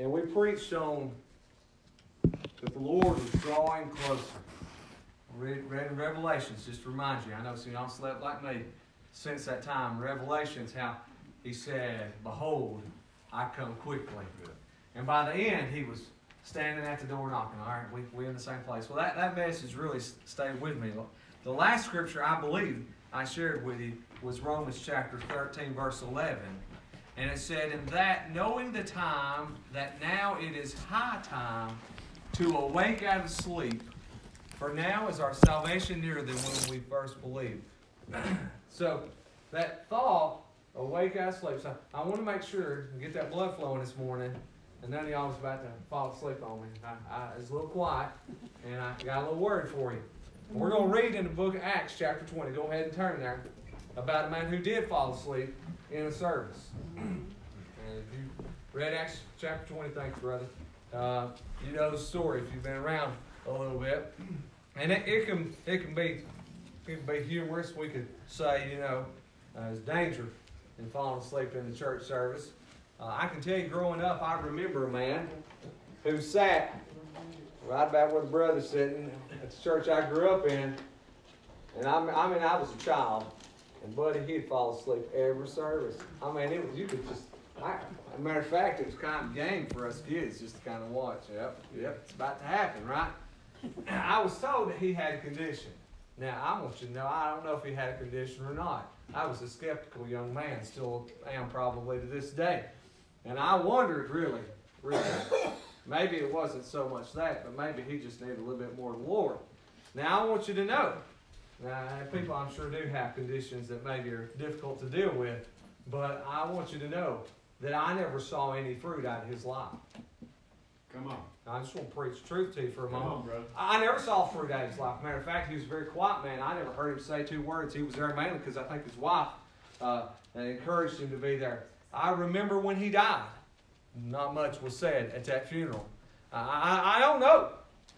and we preached on that the Lord was drawing closer. Read, read in Revelations, just to remind you. I know some of y'all slept like me since that time. Revelations, how he said, Behold, I come quickly. And by the end, he was standing at the door knocking. All right, we, we in the same place. Well, that, that message really stayed with me. The last scripture I believe I shared with you was Romans chapter 13, verse 11. And it said, In that, knowing the time, that now it is high time to awake out of sleep, for now is our salvation nearer than when we first believed. so, that thought, awake out of sleep. So, I want to make sure and get that blood flowing this morning and none of y'all was about to fall asleep on me. I, I, was a little quiet, and I got a little word for you. We're going to read in the book of Acts, chapter 20. Go ahead and turn there. About a man who did fall asleep in a service. And if you read Acts chapter 20, thanks, brother. Uh, you know the story if you've been around a little bit. And it, it can it can be it can be humorous. We could say, you know, uh, there's danger in falling asleep in the church service. Uh, I can tell you, growing up, I remember a man who sat right about where the brother's sitting at the church I grew up in. And I, I mean, I was a child, and Buddy, he'd fall asleep every service. I mean, it was you could just. I, as a matter of fact, it was kind of game for us kids just to kind of watch. Yep, yep, it's about to happen, right? I was told that he had a condition. Now, I want you to know, I don't know if he had a condition or not. I was a skeptical young man, still am probably to this day. And I wondered really, really, maybe it wasn't so much that, but maybe he just needed a little bit more Lord. Now I want you to know, now people I'm sure do have conditions that maybe are difficult to deal with, but I want you to know that I never saw any fruit out of his life. Come on. I just want to preach truth to you for a Come moment. on, brother. I never saw fruit out of his life. Matter of fact, he was a very quiet man. I never heard him say two words. He was there mainly because I think his wife uh, encouraged him to be there. I remember when he died. Not much was said at that funeral. I, I, don't know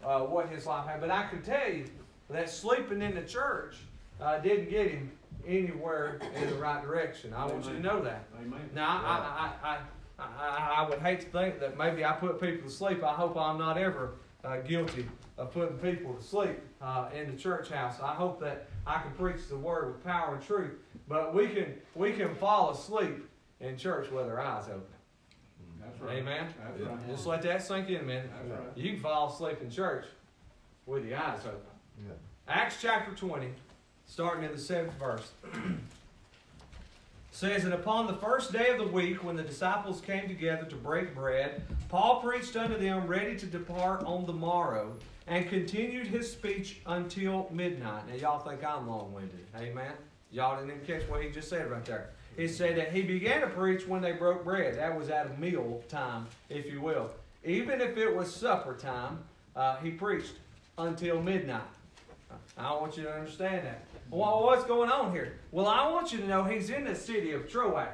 uh, what his life had, but I can tell you that sleeping in the church uh, didn't get him anywhere in the right direction. I want you to know that. Amen. Now, I, I, I, I, I would hate to think that maybe I put people to sleep. I hope I'm not ever uh, guilty of putting people to sleep uh, in the church house. I hope that I can preach the word with power and truth. But we can we can fall asleep in church with our eyes open. That's right. Amen. That's right. Just let that sink in man. That's right. You can fall asleep in church with your eyes open. Yeah. Acts chapter 20, starting in the seventh verse. says, And upon the first day of the week, when the disciples came together to break bread, Paul preached unto them, ready to depart on the morrow, and continued his speech until midnight. Now, y'all think I'm long winded. Amen? Y'all didn't even catch what he just said right there. He said that he began to preach when they broke bread. That was at a meal time, if you will. Even if it was supper time, uh, he preached until midnight. I want you to understand that. Well, what's going on here? Well, I want you to know he's in the city of Troas.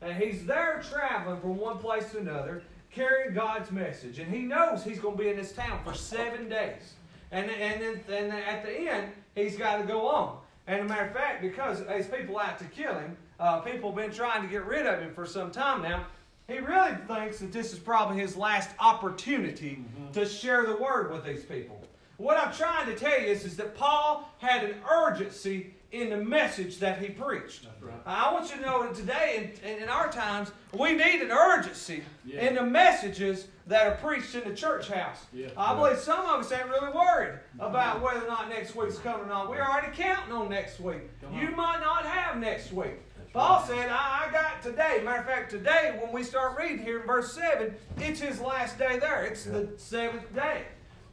And he's there traveling from one place to another, carrying God's message. And he knows he's going to be in this town for seven days. And, and, then, and at the end, he's got to go on. And a matter of fact, because there's people out to kill him, uh, people have been trying to get rid of him for some time now. He really thinks that this is probably his last opportunity mm-hmm. to share the word with these people. What I'm trying to tell you is, is that Paul had an urgency in the message that he preached. Right. I want you to know that today, in, in our times, we need an urgency yeah. in the messages that are preached in the church house. Yeah. I believe some of us ain't really worried about whether or not next week's coming or not. We're already counting on next week. You might not have next week. Paul said, I, I, got today. Matter of fact, today, when we start reading here in verse 7, it's his last day there. It's the seventh day.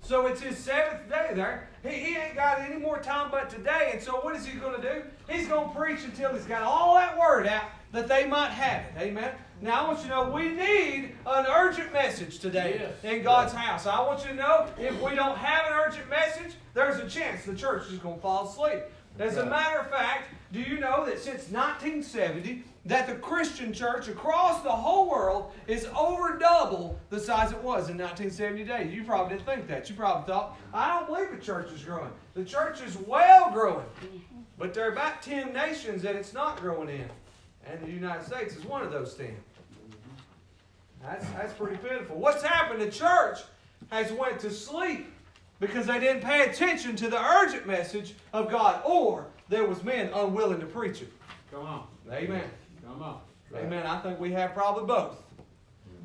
So it's his seventh day there. He, he ain't got any more time but today. And so what is he going to do? He's going to preach until he's got all that word out that they might have it. Amen. Now I want you to know we need an urgent message today yes. in God's house. I want you to know if we don't have an urgent message, there's a chance the church is going to fall asleep. As a matter of fact, do you know that since 1970, that the Christian church across the whole world is over double the size it was in 1970 days. You probably didn't think that. You probably thought, I don't believe the church is growing. The church is well growing. But there are about 10 nations that it's not growing in. And the United States is one of those 10. That's, that's pretty pitiful. What's happened? The church has went to sleep because they didn't pay attention to the urgent message of God, or there was men unwilling to preach it. Come on. Amen. Come on. Amen. I think we have probably both.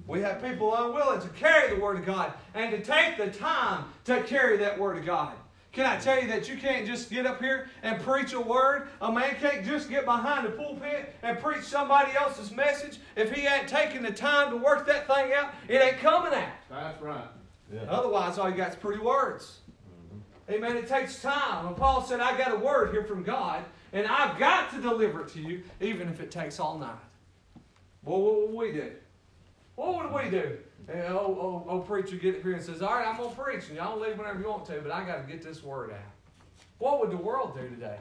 We have people unwilling to carry the Word of God and to take the time to carry that Word of God. Can I tell you that you can't just get up here and preach a word? A man can't just get behind the pulpit and preach somebody else's message. If he ain't taking the time to work that thing out, it ain't coming out. That's right. Yeah. Otherwise, all you got is pretty words. Mm-hmm. Amen. It takes time. And Paul said, I got a word here from God, and I've got to deliver it to you, even if it takes all night. Well, what would we do? What would we do? And old, old, old preacher get up here and says, All right, I'm going to preach, and y'all leave whenever you want to, but I got to get this word out. What would the world do today?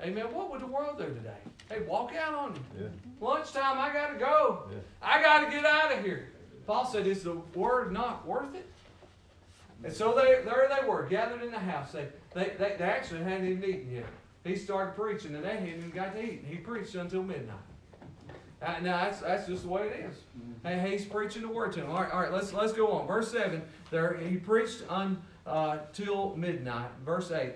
Amen. What would the world do today? Hey, walk out on you. Yeah. Lunchtime, I got to go. Yeah. I got to get out of here. Paul said, Is the word not worth it? And so they, there they were, gathered in the house. They, they, they, they actually hadn't even eaten yet. He started preaching, and they hadn't even got to eat. He preached until midnight. Uh, now that's, that's just the way it is. Hey, he's preaching the word to them. All right, all right. Let's let's go on. Verse seven. There he preached until uh, midnight. Verse eight.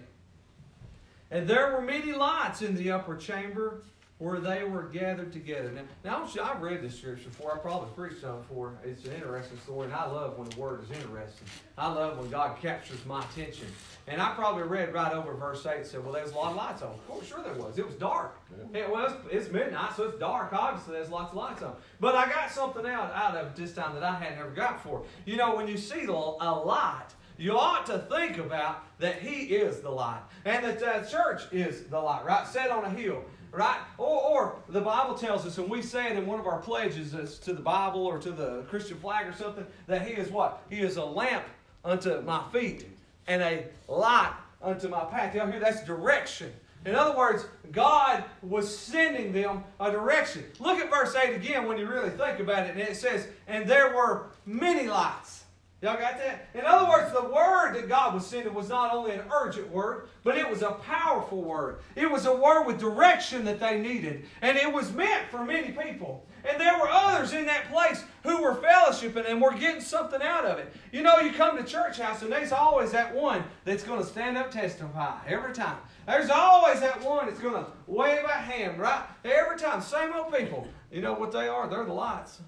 And there were many lights in the upper chamber where they were gathered together. Now, now I've read this scripture before. I probably preached on it before. It's an interesting story, and I love when the word is interesting. I love when God captures my attention. And I probably read right over verse 8 and said, Well, there's a lot of lights on. Oh, sure there was. It was dark. It was, it's midnight, so it's dark. Obviously, there's lots of lights on. But I got something out, out of it this time that I had never got before. You know, when you see a light, you ought to think about that He is the light and that the church is the light, right? Set on a hill, right? Or, or the Bible tells us, and we say it in one of our pledges to the Bible or to the Christian flag or something, that He is what? He is a lamp unto my feet and a light unto my path. Y'all hear that's direction. In other words, God was sending them a direction. Look at verse 8 again when you really think about it. And it says, And there were many lights. Y'all got that? In other words, the word that God was sending was not only an urgent word, but it was a powerful word. It was a word with direction that they needed. And it was meant for many people. And there were others in that place who were fellowshipping and were getting something out of it. You know, you come to church house and there's always that one that's going to stand up testify every time. There's always that one that's going to wave a hand, right? Every time. Same old people. You know what they are? They're the lights.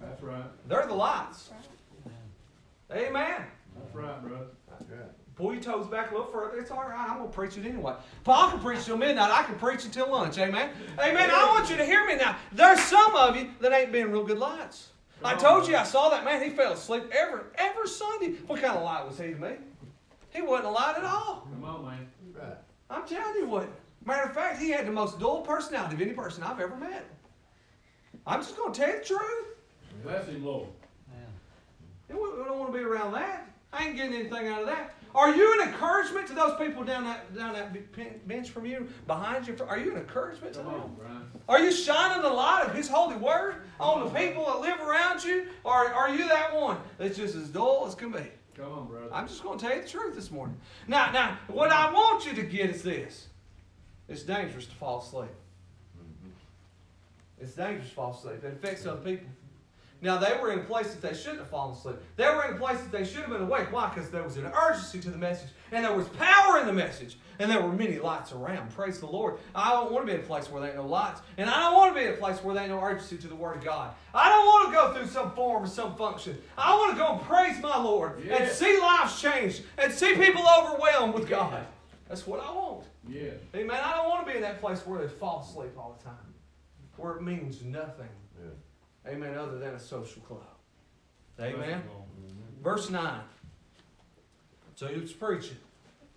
That's right. They're the lights. Amen. That's right, brother. Yeah. Pull your toes back a little further. It's all right. I'm going to preach it anyway. Paul can preach till midnight. I can preach until lunch. Amen. Amen. I want you to hear me now. There's some of you that ain't being real good lights. I told you. I saw that man. He fell asleep every every Sunday. What kind of light was he to me? He wasn't a light at all. Come on, man. Right. I'm telling you what. Matter of fact, he had the most dull personality of any person I've ever met. I'm just going to tell you the truth. Bless him, Lord. And we don't want to be around that. I ain't getting anything out of that. Are you an encouragement to those people down that down that bench from you, behind you? Are you an encouragement to Come them? on. Are you shining the light of His holy word on the people that live around you? Or are you that one that's just as dull as can be? Come on, brother. I'm just going to tell you the truth this morning. Now, now, what I want you to get is this: it's dangerous to fall asleep. Mm-hmm. It's dangerous to fall asleep. It affects other people. Now, they were in a place that they shouldn't have fallen asleep. They were in a place that they should have been awake. Why? Because there was an urgency to the message, and there was power in the message, and there were many lights around. Praise the Lord. I don't want to be in a place where there ain't no lights, and I don't want to be in a place where there ain't no urgency to the Word of God. I don't want to go through some form or some function. I want to go and praise my Lord and see lives changed and see people overwhelmed with God. That's what I want. Yes. Amen. I don't want to be in that place where they fall asleep all the time, where it means nothing. Yeah. Amen. Other than a social club. Amen. Verse 9. So he was preaching,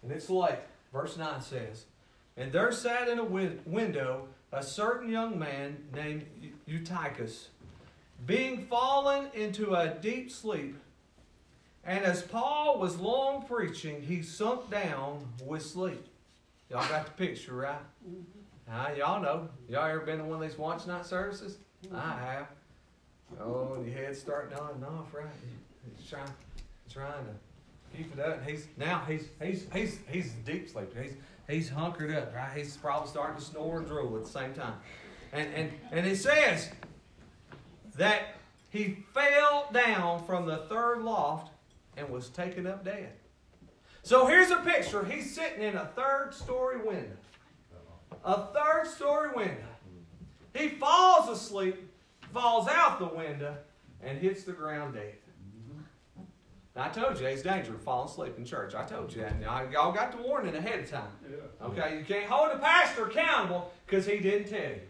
and it's late. Verse 9 says, And there sat in a win- window a certain young man named Eutychus, being fallen into a deep sleep. And as Paul was long preaching, he sunk down with sleep. Y'all got the picture, right? Ah, y'all know. Y'all ever been to one of these watch night services? I have. Oh, and your head's starting on and off, right? He's trying, trying to keep it up. He's now he's he's he's he's deep sleep. He's he's hunkered up, right? He's probably starting to snore and drool at the same time. And and and it says that he fell down from the third loft and was taken up dead. So here's a picture. He's sitting in a third story window. A third story window. He falls asleep, falls out the window, and hits the ground dead. I told you it's dangerous to fall asleep in church. I told you that. Now, y'all got the warning ahead of time. Okay, you can't hold the pastor accountable because he didn't tell you.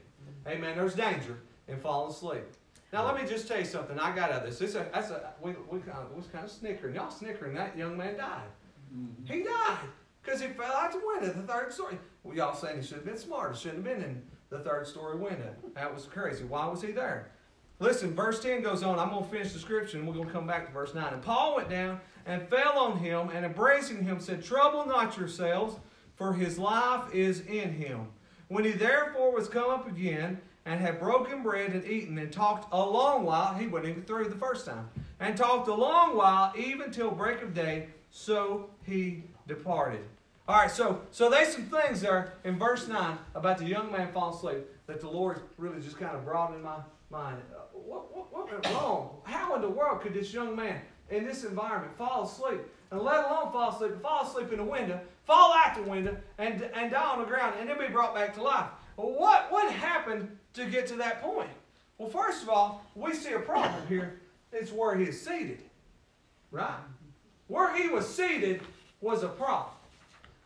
Amen. There's danger in falling asleep. Now let me just tell you something. I got out of this. This a, that's a we we kind of, was kind of snickering. Y'all snickering. That young man died. Mhm. He died because he fell out the window, the third story. Well, y'all saying he should have been smarter. Shouldn't have been in the third story window. That was crazy. Why was he there? Listen, verse 10 goes on. I'm going to finish the scripture and we're going to come back to verse 9. And Paul went down and fell on him and embracing him said, Trouble not yourselves, for his life is in him. When he therefore was come up again and had broken bread and eaten and talked a long while, he wasn't even through the first time, and talked a long while, even till break of day, so he departed. All right, so so there's some things there in verse 9 about the young man falling asleep that the Lord really just kind of brought in my mind. What, what, what went wrong? How in the world could this young man in this environment fall asleep? And let alone fall asleep, fall asleep in the window, fall out the window, and, and die on the ground, and then be brought back to life. Well, what, what happened to get to that point? Well, first of all, we see a problem here. It's where he is seated. Right? Where he was seated was a problem.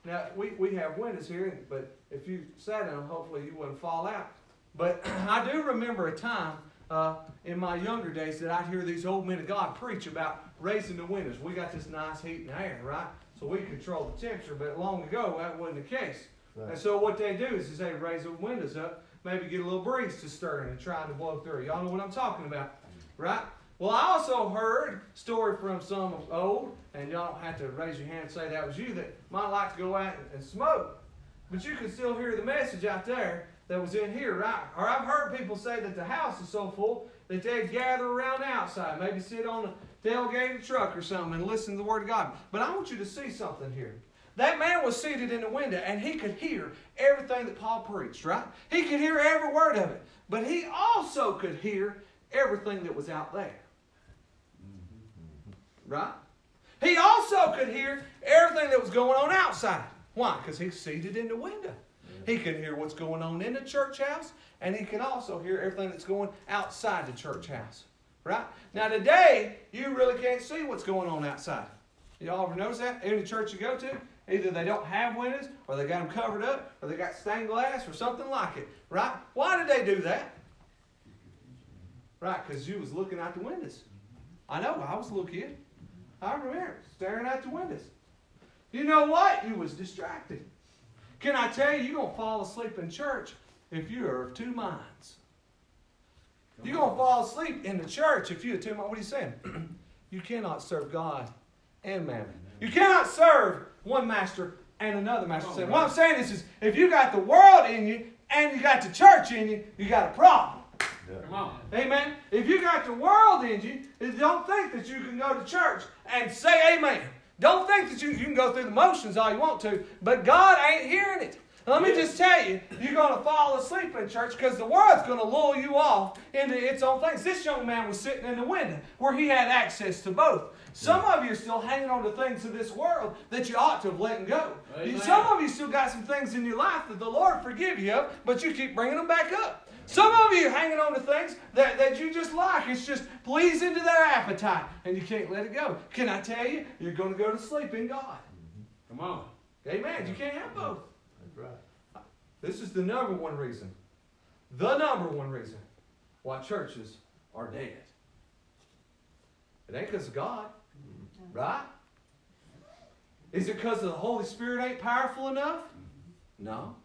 Now, we, we have windows here, but if you sat in them, hopefully you wouldn't fall out. But I do remember a time uh, in my younger days that I'd hear these old men of God preach about raising the windows. We got this nice heat and air, right? So we control the temperature, but long ago that wasn't the case. And so what they do is, they raise the windows up, maybe get a little breeze to stir and trying to blow through. Y'all know what I'm talking about, right? Well, I also heard story from some of old, and y'all don't have to raise your hand and say that was you that might like to go out and, and smoke, but you can still hear the message out there that was in here, right? Or I've heard people say that the house is so full that they'd gather around outside, maybe sit on a tailgated truck or something and listen to the Word of God. But I want you to see something here. That man was seated in the window and he could hear everything that Paul preached, right? He could hear every word of it. But he also could hear everything that was out there. Right? He also could hear everything that was going on outside. Why? Because he's seated in the window. He can hear what's going on in the church house, and he can also hear everything that's going outside the church house. Right? Now, today, you really can't see what's going on outside. Y'all ever notice that? Any church you go to, either they don't have windows, or they got them covered up, or they got stained glass, or something like it. Right? Why did they do that? Right? Because you was looking out the windows. I know, I was a little kid. I remember staring out the windows. You know what? You was distracted. Can I tell you, you're going to fall asleep in church if you are of two minds. You're going to fall asleep in the church if you're of two minds. What are you saying? you cannot serve God and mammon. You cannot serve one master and another master. Come what I'm saying is, is, if you got the world in you and you got the church in you, you got a problem. Come on. Amen. If you got the world in you, don't think that you can go to church and say amen. Don't think that you, you can go through the motions all you want to, but God ain't hearing it. Let me just tell you, you're going to fall asleep in church because the world's going to lull you off into its own things. This young man was sitting in the window where he had access to both. Some of you are still hanging on to things of this world that you ought to have let go. Amen. Some of you still got some things in your life that the Lord forgive you of, but you keep bringing them back up. Some of you hanging on to things that, that you just like. It's just pleasing to their appetite, and you can't let it go. Can I tell you, you're going to go to sleep in God. Mm-hmm. Come on. Amen. You can't have both. That's right. This is the number one reason. The number one reason why churches are dead. It ain't because of God, mm-hmm. right? Is it because the Holy Spirit ain't powerful enough? Mm-hmm. No.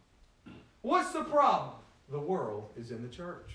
What's the problem? The world is in the church.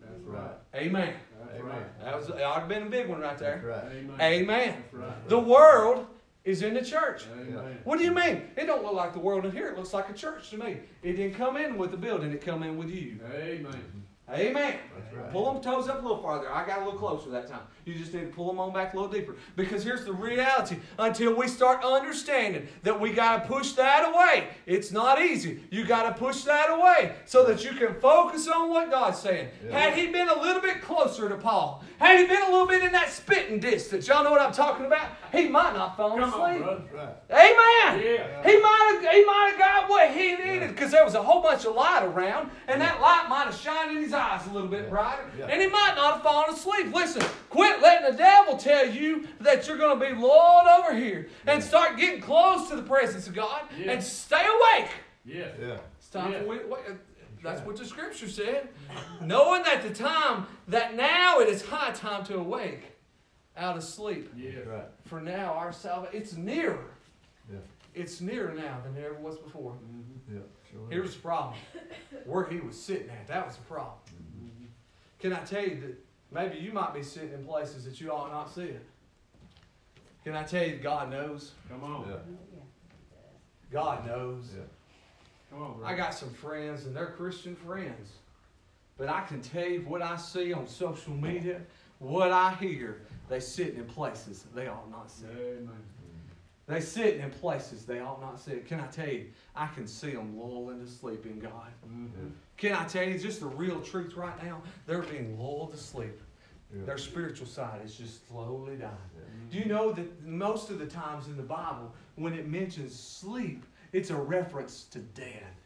That's right. Amen. That's Amen. right. That was that ought to have been a big one right That's there. right. Amen. Amen. That's right. The world is in the church. Amen. What do you mean? It don't look like the world in here. It looks like a church to me. It didn't come in with the building. It come in with you. Amen. Amen. Right. Pull them toes up a little farther. I got a little closer that time. You just need to pull them on back a little deeper. Because here's the reality. Until we start understanding that we got to push that away, it's not easy. You got to push that away so that you can focus on what God's saying. Yeah. Had he been a little bit closer to Paul, had he been a little bit in that spitting distance, y'all know what I'm talking about? He might not fall Come on, asleep. right. Amen. Yeah. He might have he might have got what he needed because there was a whole bunch of light around, and that light might have shined in his eyes a little bit Yeah. brighter, Yeah. and he might not have fallen asleep. Listen, quit letting the devil tell you that you're going to be lulled over here, and start getting close to the presence of God, Yeah. and stay awake. Yeah, Yeah. It's time Yeah. for we, wait, uh, that's what the scripture said. Knowing that the time that now it is high time to awake out of sleep. Yeah, right. For now our salvation it's nearer. Yeah. It's nearer now than it ever was before. Mhm. Yeah. Sure. is. Here's the problem. Where he was sitting at, that was the problem. Mhm. Can I tell you that maybe you might be sitting in places that you ought not see it? Can I tell you that God knows? Come on. Yeah. God knows. Yeah. Come on, brother. I got some friends and they're Christian friends. But I can tell you what I see on social media, what I hear, they sitting in places they ought not sit. Amen. They sitting in places they ought not sit. Can I tell you, I can see them lulling to sleep in God. Mhm. Can I tell you just the real truth right now? They're being lulled to sleep. Yeah. Their spiritual side is just slowly dying. Yeah. Do you know that most of the times in the Bible, when it mentions sleep, it's a reference to death?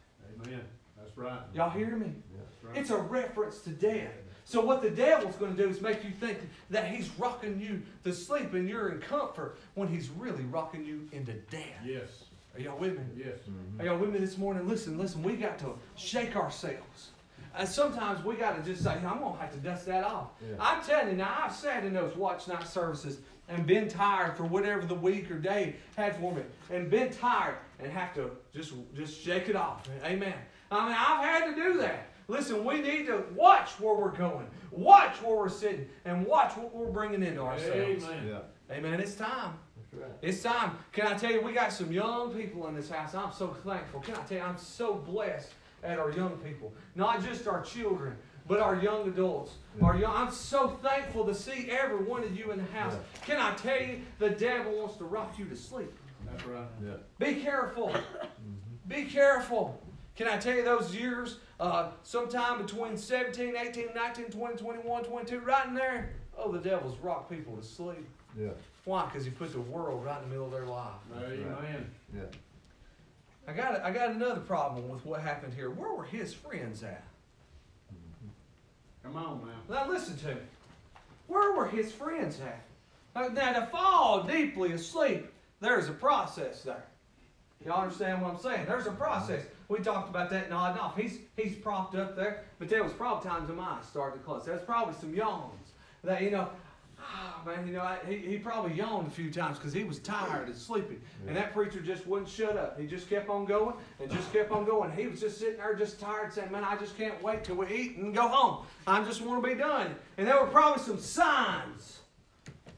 Amen. That's right. Y'all hear me? Yeah. Right. It's a reference to death. So what the devil's going to do is make you think that he's rocking you to sleep and you're in comfort when he's really rocking you into death. Yes. Are y'all with me? Yes. Mhm. Are y'all with me this morning? Listen, listen, we got to shake ourselves. And sometimes we got to just say, I'm going to have to dust that off. Yeah. I'm telling you, now I've sat in those watch night services and been tired for whatever the week or day had for me, and been tired and have to just just shake it off. Amen. I mean, I've had to do that. Listen, we need to watch where we're going, watch where we're sitting, and watch what we're bringing into ourselves. Amen. Yeah. Amen. It's time. That's right. It's time. Can I tell you, we got some young people in this house. I'm so thankful. Can I tell you, I'm so blessed at our young people. Not just our children, but our young adults. Yeah. Our young, I'm so thankful to see every one of you in the house. Can I tell you, the devil wants to rock you to sleep. That's right. Yeah. Be careful. Mhm. Be careful. Can I tell you those years, uh, sometime between 17, 18, 19, 20, 21, 22, right in there? Oh, the devil's rocked people to sleep. Yeah. Why? Because he put the world right in the middle of their life. Amen. Yeah. I got I got another problem with what happened here. Where were his friends at? Come on man. Now listen to me. Where were his friends at? Now, now to fall deeply asleep, there's a process there. Y'all understand what I'm saying? There's a process. We talked about that nodding off. He's he's propped up there, but there was probably times when my eyes started to close. There was probably some yawns that you know. Ah, man, you know, I, he, he probably yawned a few times because he was tired and sleepy. And that preacher just wouldn't shut up. He just kept on going and just kept on going. He was just sitting there just tired saying, Man, I just can't wait till we eat and go home. I just want to be done. And there were probably some signs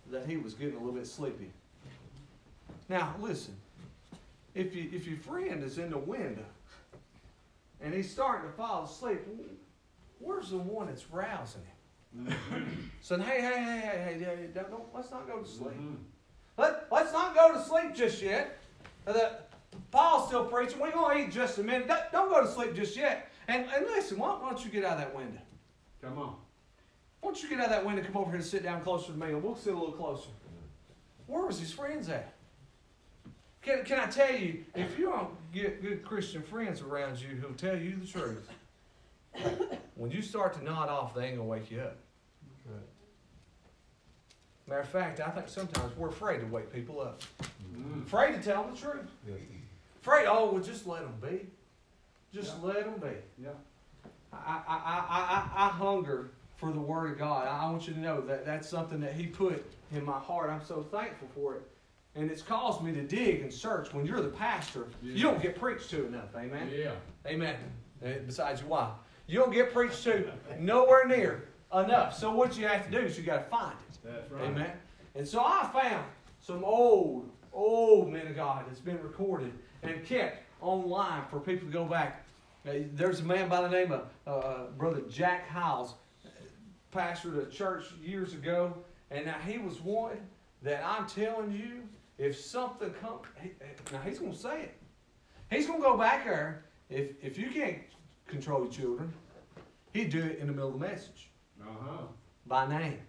that he was getting a little bit sleepy. Now, listen. If, you, if your friend is in the window and he's starting to fall asleep, where's the one that's rousing him? Mhm. Saying, hey, hey, hey, hey, hey, hey don't, don't, let's not go to sleep. Mhm. Let, let's not go to sleep just yet. Uh, The, Paul's still preaching. We're going to eat just a minute. Don't, don't go to sleep just yet. And, and listen, why, why don't you get out of that window? Come on. Why don't you get out of that window, come over here and sit down closer to me, and we'll sit a little closer. Where was his friends at? Can, can I tell you, if you don't get good Christian friends around you who'll tell you the truth, when you start to nod off, they ain't going to wake you up. Right. Matter of fact, I think sometimes we're afraid to wake people up. Mhm. Afraid to tell them the truth. Afraid, oh, well, just let them be. Just Yeah. let them be. Yeah. I, I, I, I, I hunger for the Word of God. I want you to know that that's something that He put in my heart. I'm so thankful for it. And it's caused me to dig and search. When you're the pastor, you don't get preached to enough. Amen? Yeah. Amen. Besides your wife. You don't get preached to nowhere near enough. So what you have to do is you got to find it. That's right. Amen. And so I found some old, old men of God that's been recorded and kept online for people to go back Uh, There's a man by the name of uh, Brother Jack Hyles, pastored a church years ago, and now he was one that I'm telling you, if something comes, now he's going to say it. He's going to go back there. If if you can't control your children, he'd do it in the middle of the message Uh-huh. by name.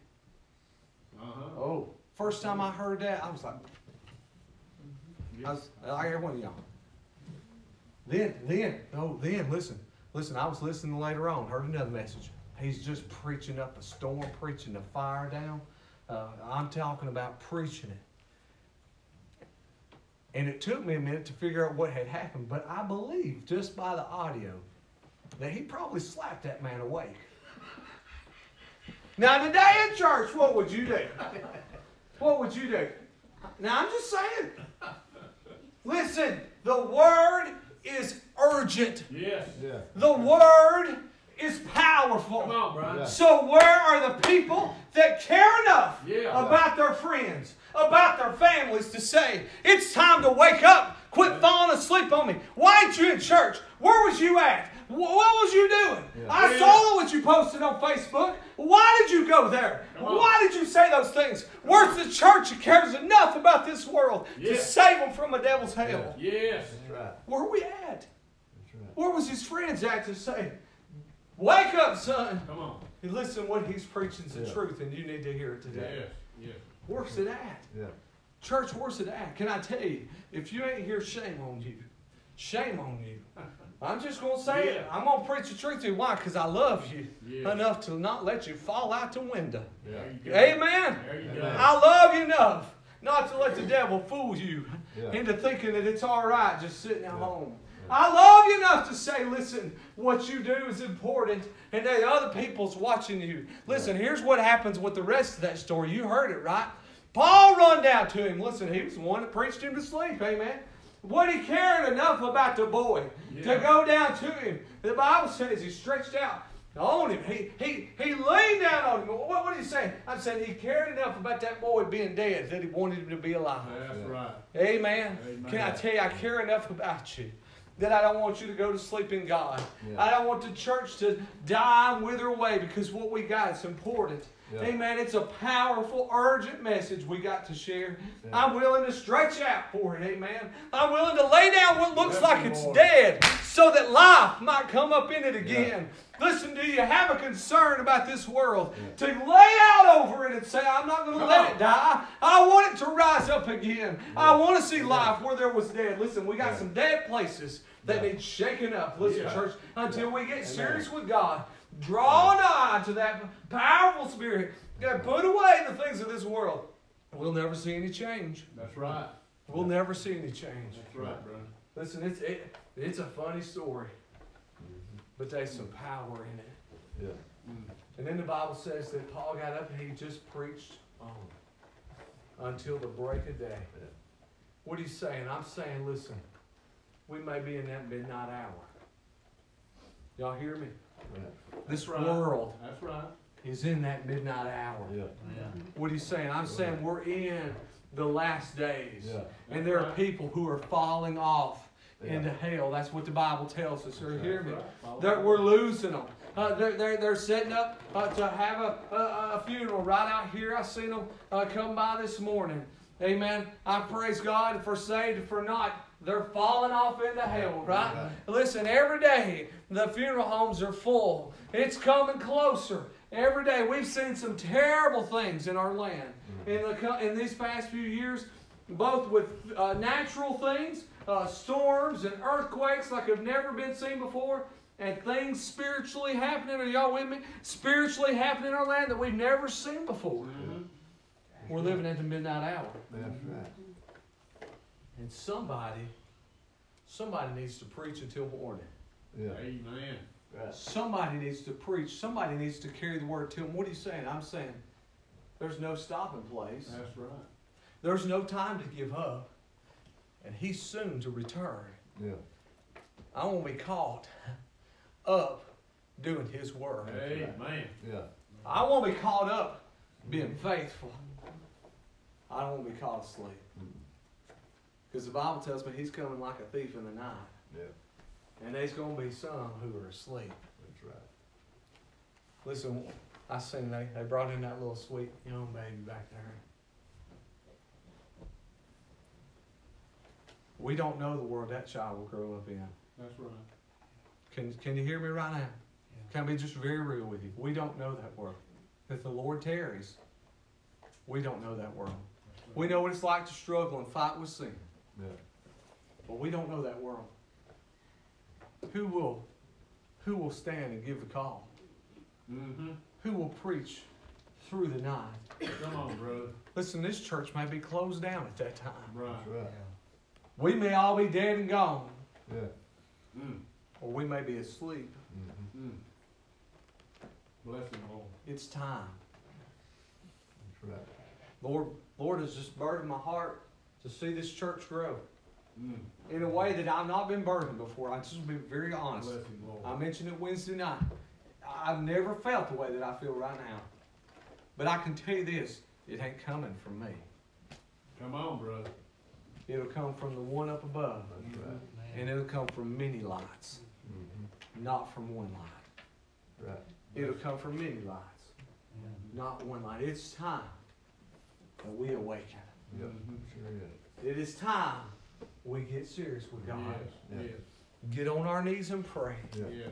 Uh-huh. Oh, first time I heard that, I was like, I was like every one of y'all. Then, then, oh, then, listen, listen. I was listening later on, heard another message. He's just preaching up a storm, preaching the fire down. Uh, I'm talking about preaching it. And it took me a minute to figure out what had happened, but I believe just by the audio that he probably slapped that man awake. Now, today in church, what would you do? What would you do? Now, I'm just saying. Listen, the word is urgent. Yes. Yeah. The word is powerful. Come on, Brian. Yeah. So where are the people that care enough Yeah. about their friends, about their families to say, it's time to wake up, quit falling asleep on me? Why ain't you in church? Where was you at? What was you doing? Yeah. I Yeah. saw what you posted on Facebook. Why did you go there? Why did you say those things? Where's the church that cares enough about this world to save them from a devil's hell? Yes. That's right. Where are we at? That's right. Where was his friends at to say, Wake up, son? Come on. And listen, what he's preaching is the Yeah. truth, and you need to hear it today. Yes. Yes. Where's it at? Yeah. Church, where's it at? Can I tell you, if you ain't here, shame on you. Shame on you. I'm just going to say it. I'm going to preach the truth to you. Why? Because I love you Yeah. enough to not let you fall out the window. Yeah. There you go. Amen. There you go. I love you enough not to let the devil fool you Yeah. into thinking that it's all right just sitting at Yeah. home. Yeah. I love you enough to say, listen, what you do is important, and that other people's watching you. Listen, here's what happens with the rest of that story. You heard it, right? Paul run down to him. Listen, he was the one that preached him to sleep. Amen. What he cared enough about the boy Yeah. to go down to him. The Bible says he stretched out on him. He, he, he leaned down on him. What, what are you saying? I'm saying he cared enough about that boy being dead that he wanted him to be alive. That's Yeah. right. Amen. Amen. Can I tell you, I care enough about you that I don't want you to go to sleep in God. Yeah. I don't want the church to die and wither away because what we got is important. Yeah. Amen. It's a powerful, urgent message we got to share. Yeah. I'm willing to stretch out for it. Amen. I'm willing to lay down what looks like it's Lord. dead so that life might come up in it again. Listen, do you have a concern about this world? To lay out over it and say, I'm not going to let it die. I want it to rise up again. I want to see life where there was dead. Listen, we got some dead places that need shaking up. Listen, church, until we get serious with God, draw nigh to that powerful spirit. God, put away the things of this world. We'll never see any change. That's right. We'll never see any change. That's right, brother. Listen, it's it, it's a funny story. But there's some power in it. Yeah. Mm. And then the Bible says that Paul got up and he just preached on until the break of day. Yeah. What he's saying, I'm saying, listen, we may be in that midnight hour. Y'all hear me? Right. This right. world That's right. is in that midnight hour. Yeah. Yeah. What he's saying, I'm saying we're in the last days. Yeah. And there are people who are falling off Yeah. Into hell. That's what the Bible tells us. Or hear me? That that. we're losing them. Uh, they're, they're, they're setting up uh, to have a, a, a funeral right out here. I seen them uh, come by this morning. Amen. I praise God for saved, for not. They're falling off into hell, right? Right. Listen, every day the funeral homes are full. It's coming closer. Every day we've seen some terrible things in our land in, the, in these past few years, both with uh, natural things, uh, storms and earthquakes like have never been seen before, and things spiritually happening. Are y'all with me? Spiritually happening in our land that we've never seen before. Mhm. We're living at the midnight hour. That's right. And somebody, somebody needs to preach until morning. Yeah. Amen. Right. Somebody needs to preach. Somebody needs to carry the word to them. What are you saying? I'm saying there's no stopping place. That's right. There's no time to give up. And he's soon to return. Yeah. I won't be caught up doing his work. Amen. Yeah. I won't be caught up being faithful. I don't want to be caught asleep. Because the Bible tells me he's coming like a thief in the night. Yeah. And there's gonna be some who are asleep. That's right. Listen, I seen they, they brought in that little sweet young baby back there. We don't know the world that child will grow up in. That's right. Can, can you hear me right now? Can I be just very real with you? We don't know that world. If the Lord tarries, we don't know that world. Right. We know what it's like to struggle and fight with sin, Yeah. but we don't know that world. Who will, who will stand and give the call? Mm-hmm. Who will preach through the night? Come on, brother. Listen, this church may be closed down at that time. Right. That's right. We may all be dead and gone, Yeah. Mm. or we may be asleep. Mm-hmm. Mm. Bless him, Lord. It's time. That's right. Lord, Lord has just burdened my heart to see this church grow Mm. in a way that I've not been burdened before. I just be very honest. Bless him, Lord. I mentioned it Wednesday night. I- I've never felt the way that I feel right now. But I can tell you this, it ain't coming from me. Come on, brother. It'll come from the one up above. That's right. And it'll come from many lights, Mm-hmm. not from one light. Right. It'll come from many lights, not one light. It's time that we awaken. Yep. Mhm. Sure. It is time we get serious with God. Yes. Yes. Get on our knees and pray. Yeah. Yes.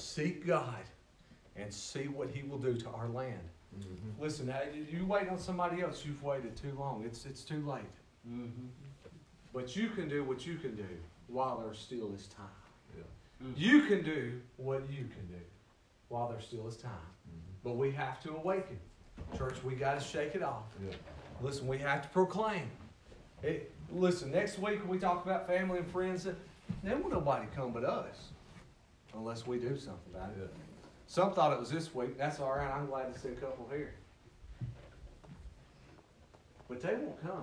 Seek God and see what He will do to our land. Mm-hmm. Listen, you- you wait on somebody else, you've waited too long. It's, it's too late. Mm-hmm. But you can do what you can do while there still is time. Yeah. Mm. You can do what you can do while there still is time. Mm-hmm. But we have to awaken. Church, we got to shake it off. Yeah. Listen, we have to proclaim. It, listen, next week we talk about family and friends. There will nobody come but us unless we do something about it. Yeah. Some thought it was this week. That's all right. I'm glad to see a couple here. But they won't come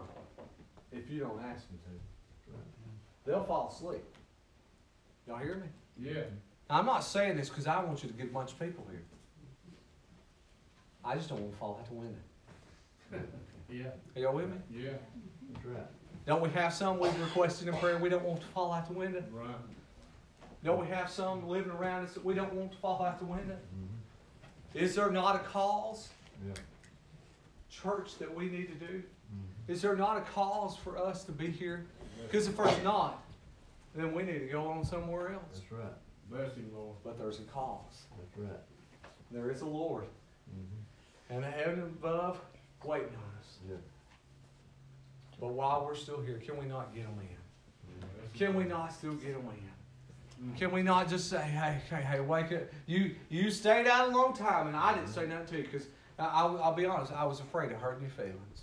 if you don't ask them to. Right. They'll fall asleep. Y'all hear me? Yeah. I'm not saying this because I want you to get a bunch of people here. I just don't want to fall out the window. Yeah. Are y'all with me? Yeah. That's right. Don't we have some we've requested in prayer we don't want to fall out the window? Right. Don't we have some living around us that we don't want to fall out the window? Mm-hmm. Is there not a cause, Yeah. church, that we need to do? Is there not a cause for us to be here? Because if there's not, then we need to go on somewhere else. That's right. Bless him, Lord. But there's a cause. That's right. There is a Lord Mm-hmm. and a heaven above waiting on us. Yeah. But while we're still here, can we not get them in? Mm-hmm. Can we not still get them in? Can we not just say, hey, hey, hey, wake up? You you stayed out a long time, and I didn't say nothing to you because I'll, I'll be honest, I was afraid of hurting your feelings.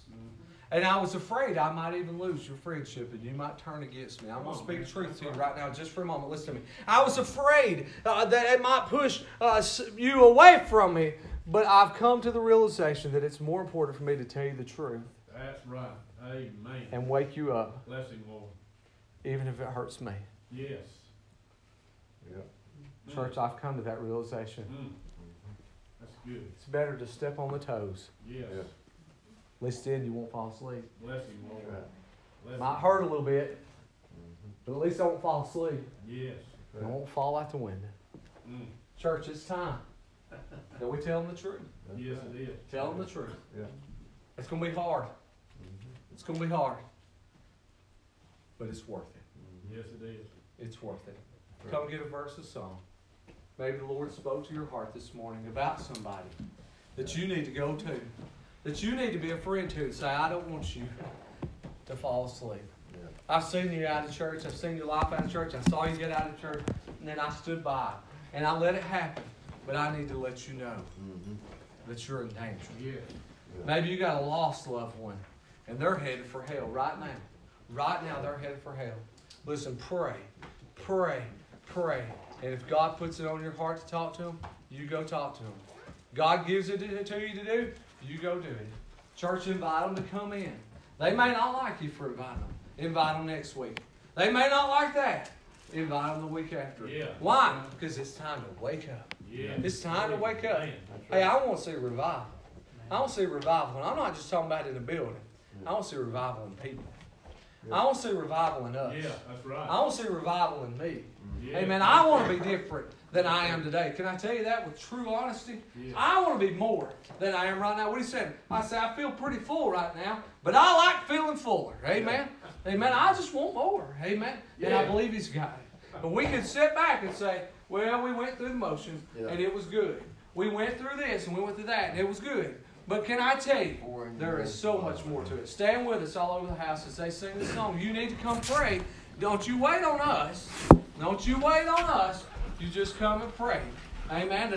And I was afraid I might even lose your friendship and you might turn against me. I'm going to speak man. the truth to you right. right now, just for a moment. Listen to me. I was afraid uh, that it might push uh, you away from me, but I've come to the realization that it's more important for me to tell you the truth That's right. Amen. and wake you up, Bless him, Lord. even if it hurts me. Yes. Yeah. Mm. Church, I've come to that realization. Mm. That's good. It's better to step on the toes. Yes. Yeah. At least then you won't fall asleep. Bless him, Lord. That's right. Bless Might him. hurt a little bit, Mm-hmm. but at least I won't fall asleep. Yes. I won't fall out the window. Mm. Church, it's time that we tell them the truth. That's Yes, right. it is. Tell them the truth. Yeah. It's going to be hard. Mm-hmm. It's going to be hard. But it's worth it. Mm-hmm. Yes, it is. It's worth it. Right. Come get a verse of song. Maybe the Lord spoke to your heart this morning about somebody that you need to go to, that you need to be a friend to and say, I don't want you to fall asleep. Yeah. I've seen you out of church. I've seen your life out of church. I saw you get out of church. And then I stood by and I let it happen. But I need to let you know Mm-hmm. that you're in danger. Yes. Yeah. Maybe you got a lost loved one and they're headed for hell right now. Right now, they're headed for hell. Listen, pray, pray, pray. And if God puts it on your heart to talk to them, you go talk to them. God gives it to to you to do, you go do it. Church, invite them to come in. They may not like you for inviting them. Invite them next week. They may not like that. Invite them the week after. Yeah. Why? Because it's time to wake up. Yeah. It's time to wake up. Hey. I want to see revival. I want to see revival. And I'm not just talking about in the building. I want to see revival in people. I want to see revival in us. Yeah, that's right. I want to see revival in me. Yeah. Amen. I want to be different than I am today. Can I tell you that with true honesty? Yeah. I want to be more than I am right now. What are you saying? I say I feel pretty full right now, but I like feeling fuller. Amen. Amen. I just want more. Amen. And I believe He's got it. But we can sit back and say, well, we went through the motions Yeah. and it was good. We went through this and we went through that and it was good. But can I tell you, there is so much more to it. Stand with us all over the house as they sing this song. You need to come pray. Don't you wait on us. Don't you wait on us. You just come and pray. Amen.